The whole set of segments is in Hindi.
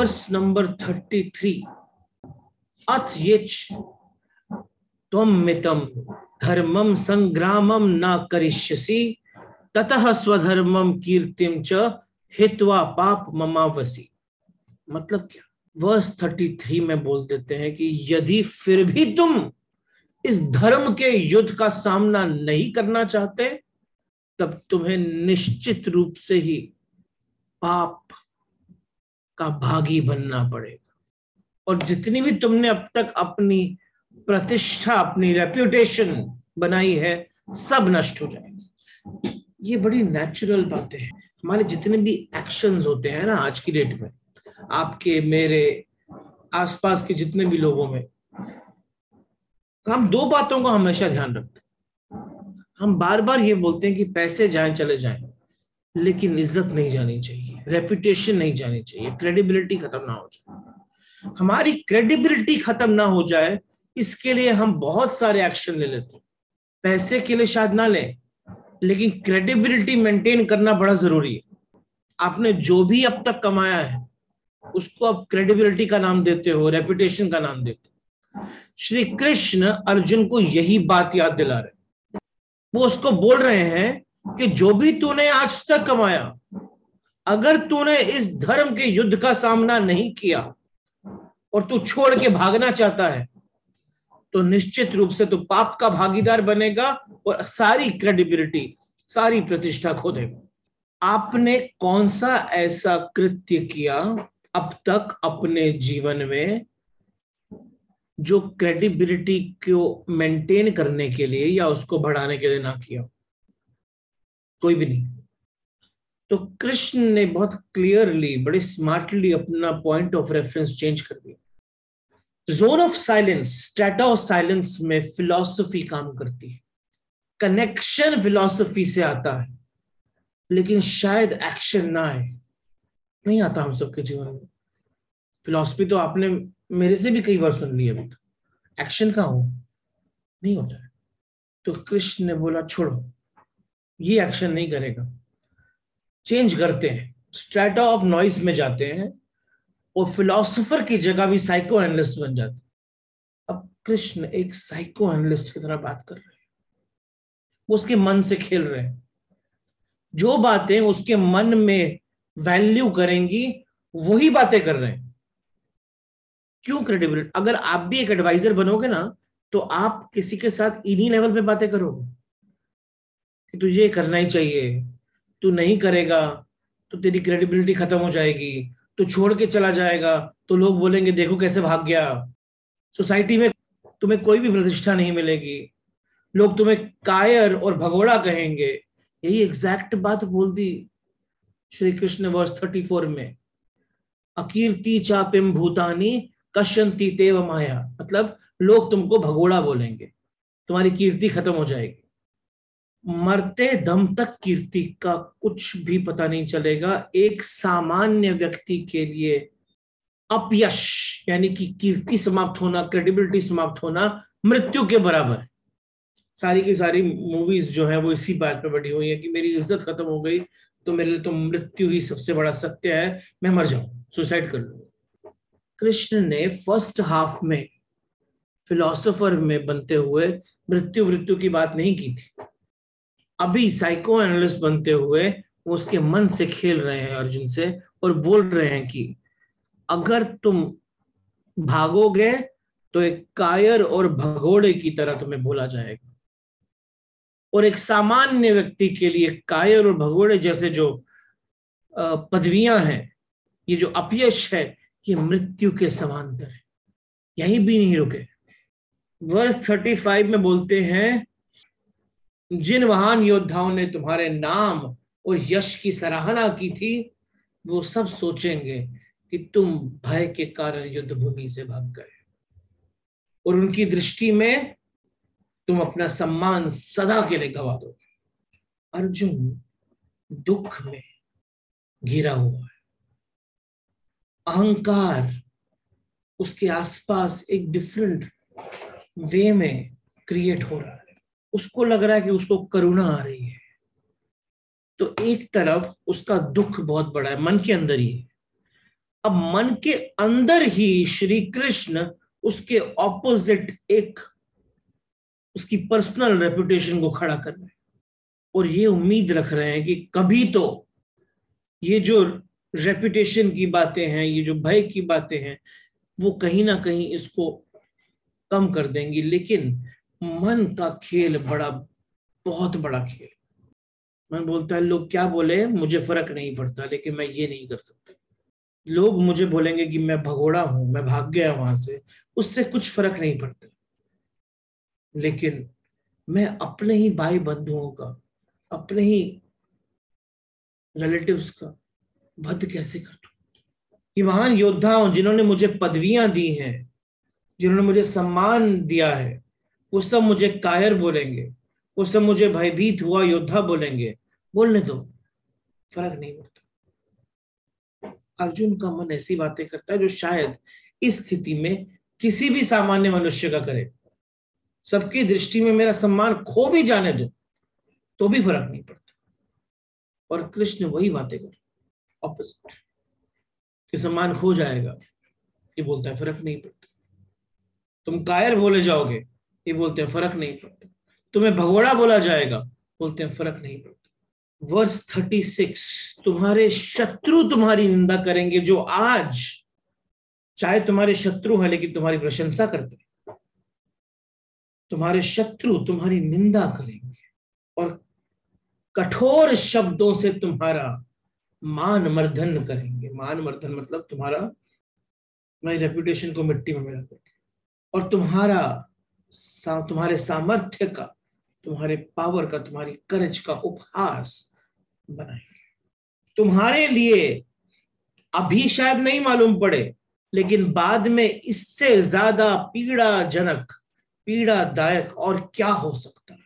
Verse number thirty three. अथ ये तम मितम। धर्मम संग्रामम न करिष्यसी। ततः स्वधर्मम कीर्तिम च हित्वा पाप ममावसी। मतलब क्या? वर्स थर्टी थ्री में बोल देते हैं कि यदि फिर भी तुम इस धर्म के युद्ध का सामना नहीं करना चाहते, तब तुम्हें निश्चित रूप से ही पाप का भागी बनना पड़ेगा। और जितनी भी तुमने अब तक अपनी प्रतिष्ठा, अपनी रेप्यूटेशन बनाई है, सब नष्ट हो जाएगी। ये बड़ी नेचुरल बातें हैं। हमारे जितने भी एक्शंस होते हैं ना आज की डेट में, आपके, मेरे, आसपास के जितने भी लोगों में, हम दो बातों का हमेशा ध्यान रखते हैं। हम बार बार ये बोलते हैं कि पैसे जाएँ, चले जाएँ। लेकिन इज़्ज़त नहीं जानी चाहिए रेपुटेशन नहीं जानी चाहिए क्रेडिबिलिटी खत्म ना हो जाए। हमारी क्रेडिबिलिटी खत्म ना हो जाए, इसके लिए हम बहुत सारे एक्शन ले लेते हैं। पैसे के लिए शायद ना लें, लेकिन क्रेडिबिलिटी मेंटेन करना बड़ा ज़रूरी है। आपने जो भी अब तक कमाया है, उसको आप क्रेडिबिलिटी का नाम देते हो रेपुटेशन का नाम देते हो। श्री कृष्ण अर्जुन को यही बात याद दिला रहे वो उसको बोल रहे हैं कि जो भी तूने आज तक कमाया, अगर तूने इस धर्म के युद्ध का सामना नहीं किया और तू छोड़ के भागना चाहता है तो निश्चित रूप से तू पाप का भागीदार बनेगा और सारी क्रेडिबिलिटी सारी प्रतिष्ठा खो देगा। आपने कौन सा ऐसा कृत्य किया अब तक अपने जीवन में जो क्रेडिबिलिटी को मेंटेन करने के लिए या उसको बढ़ाने के लिए ना किया? कोई भी नहीं। तो कृष्ण ने बहुत क्लियरली बड़े स्मार्टली अपना पॉइंट ऑफ़ रेफरेंस चेंज कर दिया। Zone of silence state of silence में फिलॉसफी काम करती है। कनेक्शन फिलॉसफी से आता है, लेकिन शायद एक्शन ना आए। नहीं आता हम सबके जीवन में। फिलॉसफी तो आपने मेरे से भी कई बार सुन ली अभी तो। एक्शन का हो? नहीं होता है। तो कृष्ण ने बोला, छोड़ो। ये एक्शन नहीं करेगा। चेंज करते हैं। स्ट्रेटा ऑफ़ नॉइस में जाते हैं और फिलोसोफर की जगह भी साइको एनालिस्ट बन जाते अब कृष्ण एक साइको एनालिस्ट की तरह बात कर रहे हैं। वो उसके मन से खेल रहे हैं। जो बातें उसके मन में वैल्यू करेंगी, वही बातें कर रहे हैं। क्यों क्रेडिबिलिटी अगर आप भी एक एडवाइजर बनोगे ना तो आप किसी के साथ इन्हीं लेवल पे बातें करोगे। कि तुझे करना ही चाहिए। तू नहीं करेगा तो तेरी क्रेडिबिलिटी खत्म हो जाएगी। तो छोड़ के चला जाएगा। तो लोग बोलेंगे, देखो कैसे भाग गया। सोसाइटी में तुम्हें कोई भी प्रतिष्ठा नहीं मिलेगी। लोग तुम्हें कायर और भगोड़ा कहेंगे। यही एग्जैक्ट बात बोल दी श्री कृष्ण वर्ष थर्टी फोर में। अकीर्ति चापिम भूतानी कशंती तेव माया। मतलब लोग तुमको भगोड़ा बोलेंगे। तुम्हारी कीर्ति खत्म हो जाएगी। मरते दम तक कीर्ति का कुछ भी पता नहीं चलेगा। एक सामान्य व्यक्ति के लिए अपयश, यानी कि कीर्ति समाप्त होना क्रेडिबिलिटी समाप्त होना, मृत्यु के बराबर है। सारी की सारी मूवीज़ जो है, वो इसी बात पे बड़ी हुई है कि मेरी इज़्ज़त खत्म हो गई तो मेरे लिए तो मृत्यु ही सबसे बड़ा सत्य है, मैं मर जाऊँ सुसाइड कर लू। कृष्ण ने फ़र्स्ट हाफ़ में फिलोसोफर में बनते हुए मृत्यु मृत्यु की बात नहीं की थी। अभी साइको एनालिस्ट बनते हुए वो उसके मन से खेल रहे हैं अर्जुन से और बोल रहे हैं कि अगर तुम भागोगे तो एक कायर और भगोड़े की तरह तुम्हें बोला जाएगा। और एक सामान्य व्यक्ति के लिए कायर और भगोड़े जैसे जो पदवियाँ हैं, ये जो अपयश है, ये मृत्यु के समांतर है। यहीं भी नहीं रुके। वर्ष थर्टी फाइव में बोलते हैं जिन महान योद्धाओं ने तुम्हारे नाम और यश की सराहना की थी, वो सब सोचेंगे कि तुम भय के कारण युद्ध भूमि से भाग गए। और उनकी दृष्टि में तुम अपना सम्मान सदा के लिए गवा दो अर्जुन दुख में घिरा हुआ है। अहंकार उसके आसपास एक डिफरेंट वे में क्रिएट हो रहा है। उसको लग रहा है कि उसको करुणा आ रही है। तो एक तरफ़ उसका दुख बहुत बड़ा है, मन के अंदर ही। अब मन के अंदर ही श्री कृष्ण उसके ऑपोजिट एक उसकी पर्सनल रेपुटेशन को खड़ा कर रहे हैं। और ये उम्मीद रख रहे हैं कि कभी तो ये जो रेपुटेशन की बातें हैं, ये जो भय की बातें हैं, वो कहीं ना कहीं इसको कम कर देंगी। लेकिन मन का खेल बड़ा, बहुत बड़ा खेल। मन बोलता है लोग क्या बोले? मुझे फ़र्क नहीं पड़ता, लेकिन मैं ये नहीं कर सकता। लोग मुझे बोलेंगे कि मैं भगोड़ा हूँ, मैं भाग गया वहाँ से, उससे कुछ फ़र्क नहीं पड़ता। लेकिन मैं अपने ही भाई बंधुओं का, अपने ही रिलेटिव्स का वध कैसे कर दू? कि महान योद्धा हूँ जिन्होंने मुझे पदवियाँ दी हैं, जिन्होंने मुझे सम्मान दिया है वो सब मुझे कायर बोलेंगे वो सब मुझे भयभीत हुआ योद्धा बोलेंगे। बोलने दो, फ़र्क नहीं पड़ता। अर्जुन का मन ऐसी बातें करता है जो शायद इस स्थिति में किसी भी सामान्य मनुष्य का करे। सबकी दृष्टि में मेरा सम्मान खो भी जाने दो तो भी फ़र्क नहीं पड़ता। और कृष्ण वही बातें कर ऑपोजिट कि सम्मान खो जाएगा, ये बोलता है, फ़र्क नहीं पड़ता। तुम कायर बोले जाओगे ये बोलते हैं, फ़र्क नहीं पड़ता। तुम्हें भगोड़ा बोला जाएगा, बोलते हैं, फ़र्क नहीं पड़ता। वर्ष थर्टी सिक्स, तुम्हारे शत्रु तुम्हारी निंदा करेंगे, जो आज चाहे तुम्हारे शत्रु हैं, लेकिन तुम्हारी प्रशंसा करते हैं। तुम्हारे शत्रु तुम्हारी निंदा करेंगे, और कठोर शब्दों से तुम्हारा मान मर्दन करेंगे। मान मर्दन मतलब तुम्हारा, तुम्हारी रेपुटेशन को मिट्टी में मिला और तुम्हारा सा, तुम्हारे सामर्थ्य का तुम्हारे पावर का तुम्हारी करज का उपहास बनाएँगे। तुम्हारे लिए अभी शायद नहीं मालूम पड़े लेकिन बाद में इससे ज़्यादा पीड़ाजनक पीड़ादायक और क्या हो सकता है?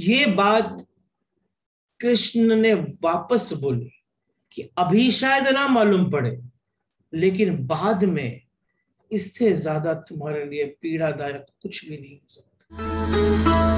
ये बात कृष्ण ने वापस बोली कि अभी शायद ना मालूम पड़े लेकिन बाद में इससे ज़्यादा तुम्हारे लिए पीड़ादायक कुछ भी नहीं हो सकता।